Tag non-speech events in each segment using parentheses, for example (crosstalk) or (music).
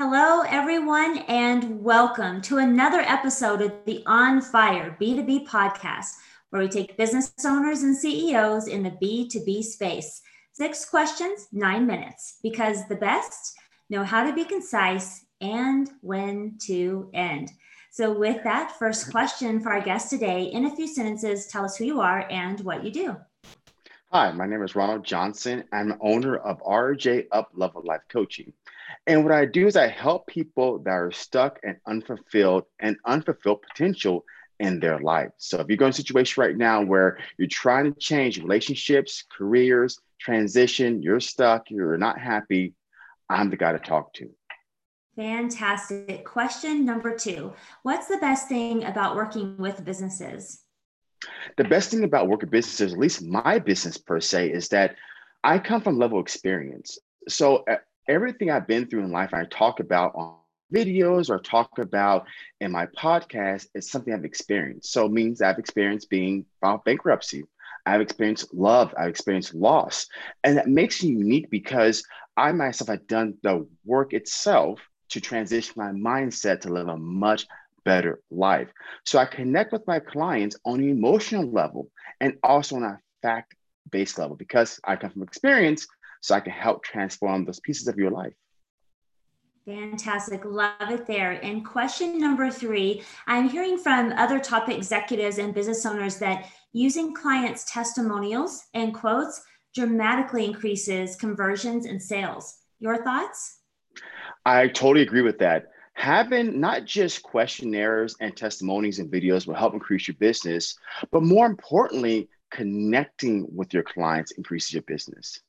Hello, everyone, and welcome to another episode of the On Fire B2B podcast, where we take business owners and CEOs in the B2B space. Six questions, nine minutes, because the best know how to be concise and when to end. So, with that, first question for our guest today, in a few sentences, tell us who you are and what you do. Hi, my name is Ronald Johnson. I'm owner of RJ Up Level Life Coaching. And what I do is I help people that are stuck and unfulfilled and unfulfilled potential in their life. So if you're going to a situation right now where you're trying to change relationships, careers, transition, you're stuck, you're not happy, I'm the guy to talk to. Fantastic. Question number two What's the best thing about working with businesses? The best thing about working businesses, at least my business per se, is that I come from level experience. So everything I've been through in life, I talk about on videos or talk about in my podcast is something I've experienced. So it means I've experienced being filed bankruptcy. I've experienced love. I've experienced loss. And that makes me unique because I myself have done the work itself to transition my mindset to live a much better life. So I connect with my clients on an emotional level and also on a fact based level because I come from experience so I can help transform those pieces of your life. Fantastic. Love it there. And question number three I'm hearing from other top executives and business owners that using clients' testimonials and quotes dramatically increases conversions and sales. Your thoughts? I totally agree with that. Having not just questionnaires and testimonies and videos will help increase your business, but more importantly, connecting with your clients increases your business.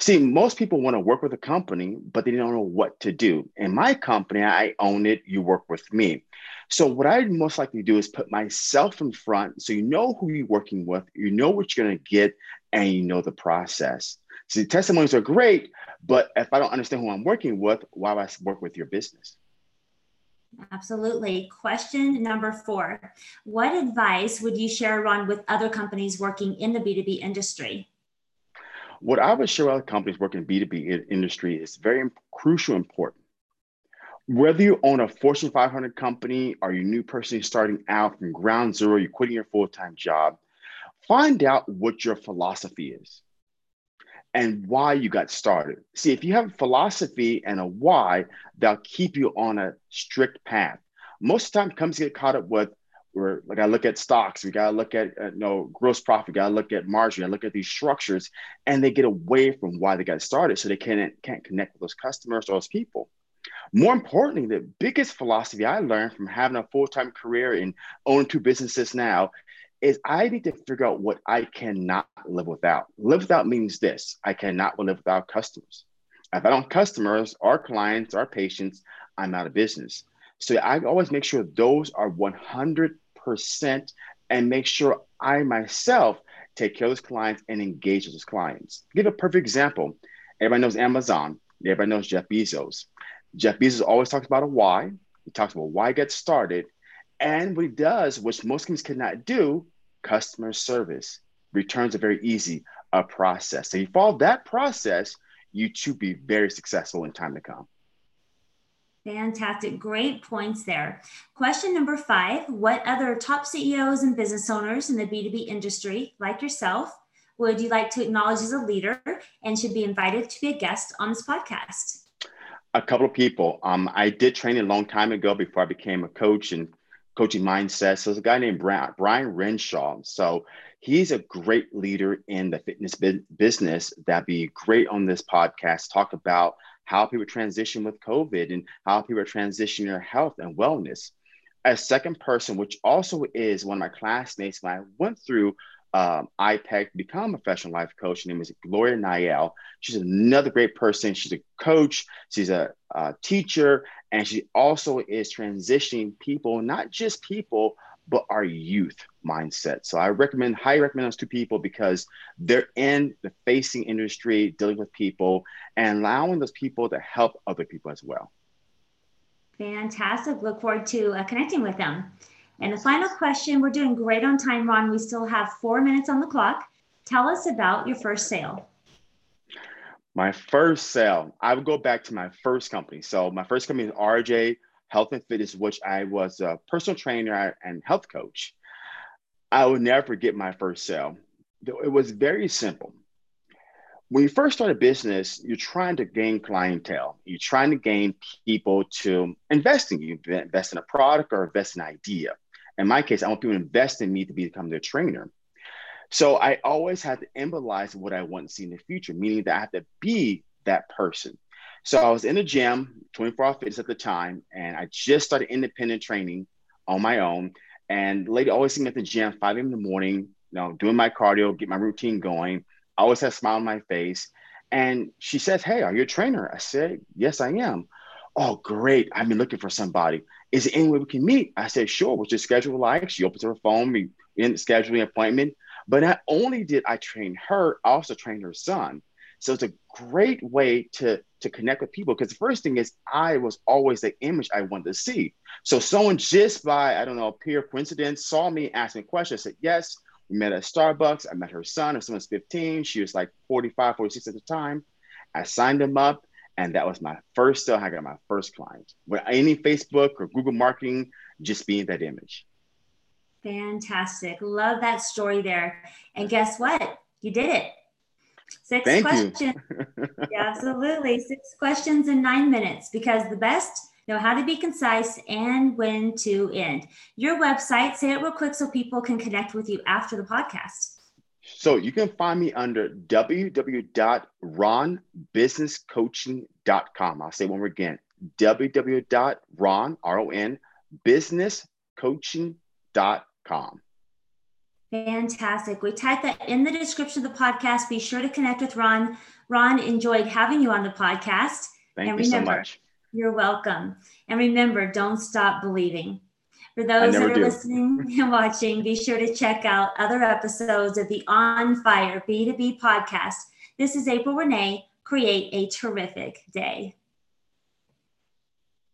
See, most people want to work with a company, but they don't know what to do. In my company, I own it, you work with me. So, what I'd most likely do is put myself in front so you know who you're working with, you know what you're going to get, and you know the process. See, testimonies are great, but if I don't understand who I'm working with, why would I work with your business? Absolutely. Question number four What advice would you share, Ron, with other companies working in the B2B industry? What I would share with companies working in B2B industry is very crucial important. Whether you own a Fortune 500 company or you're a new person starting out from ground zero, you're quitting your full time job, find out what your philosophy is and why you got started. See, if you have a philosophy and a why, they'll keep you on a strict path. Most of the time, companies get caught up with we're like I look at stocks, we gotta look at uh, you know gross profit, gotta look at margin, gotta look at these structures, and they get away from why they got started, so they can't can't connect with those customers or those people. More importantly, the biggest philosophy I learned from having a full time career and owning two businesses now is I need to figure out what I cannot live without. Live without means this: I cannot live without customers. If I don't customers our clients our patients, I'm out of business. So I always make sure those are 100 percent and make sure I myself take care of those clients and engage with those clients. Give a perfect example. Everybody knows Amazon. Everybody knows Jeff Bezos. Jeff Bezos always talks about a why. He talks about why get started. And what he does, which most companies cannot do, customer service. Returns are very easy, a process. So you follow that process, you too be very successful in time to come. Fantastic. Great points there. Question number five What other top CEOs and business owners in the B2B industry, like yourself, would you like to acknowledge as a leader and should be invited to be a guest on this podcast? A couple of people. Um, I did training a long time ago before I became a coach and coaching mindset. So there's a guy named Brian, Brian Renshaw. So he's a great leader in the fitness business that'd be great on this podcast. Talk about how people transition with COVID and how people transition their health and wellness. A second person, which also is one of my classmates when I went through um, IPEC become a professional life coach. Her name is Gloria Niel. She's another great person. She's a coach, she's a, a teacher, and she also is transitioning people, not just people, but our youth mindset. So I recommend, highly recommend those two people because they're in the facing industry, dealing with people, and allowing those people to help other people as well. Fantastic. Look forward to uh, connecting with them. And the final question we're doing great on time, Ron. We still have four minutes on the clock. Tell us about your first sale. My first sale, I would go back to my first company. So my first company is RJ Health and Fitness, which I was a personal trainer and health coach. I will never forget my first sale. It was very simple. When you first start a business, you're trying to gain clientele. You're trying to gain people to invest in you, invest in a product or invest in an idea. In my case, I want people to invest in me to become their trainer. So I always had to embolize what I want to see in the future, meaning that I have to be that person. So I was in the gym, 24 hour fitness at the time, and I just started independent training on my own. And lady always see me at the gym, 5 a.m. in the morning, you know, doing my cardio, get my routine going. I always had a smile on my face. And she says, Hey, are you a trainer? I said, Yes, I am. Oh, great. I've been looking for somebody. Is there any way we can meet? I said, Sure. What's your schedule like? She opens her phone, we in scheduling an appointment. But not only did I train her, I also trained her son. So it's a great way to, to connect with people because the first thing is I was always the image I wanted to see. So someone just by, I don't know, pure coincidence saw me asking questions. Said, yes, we met at Starbucks. I met her son. Her son was 15. She was like 45, 46 at the time. I signed him up. And that was my first sale. I got my first client. With any Facebook or Google marketing, just being that image. Fantastic. Love that story there. And guess what? You did it. Six Thank questions. (laughs) yeah, absolutely. Six questions in nine minutes because the best know how to be concise and when to end. Your website, say it real quick so people can connect with you after the podcast. So you can find me under www.ronbusinesscoaching.com. I'll say one more again www.ron, R-O-N, businesscoaching.com. Fantastic. We type that in the description of the podcast. Be sure to connect with Ron. Ron enjoyed having you on the podcast. Thank and you remember, so much. You're welcome. And remember, don't stop believing. For those that are do. listening and watching, be sure to check out other episodes of the On Fire B2B podcast. This is April Renee. Create a terrific day.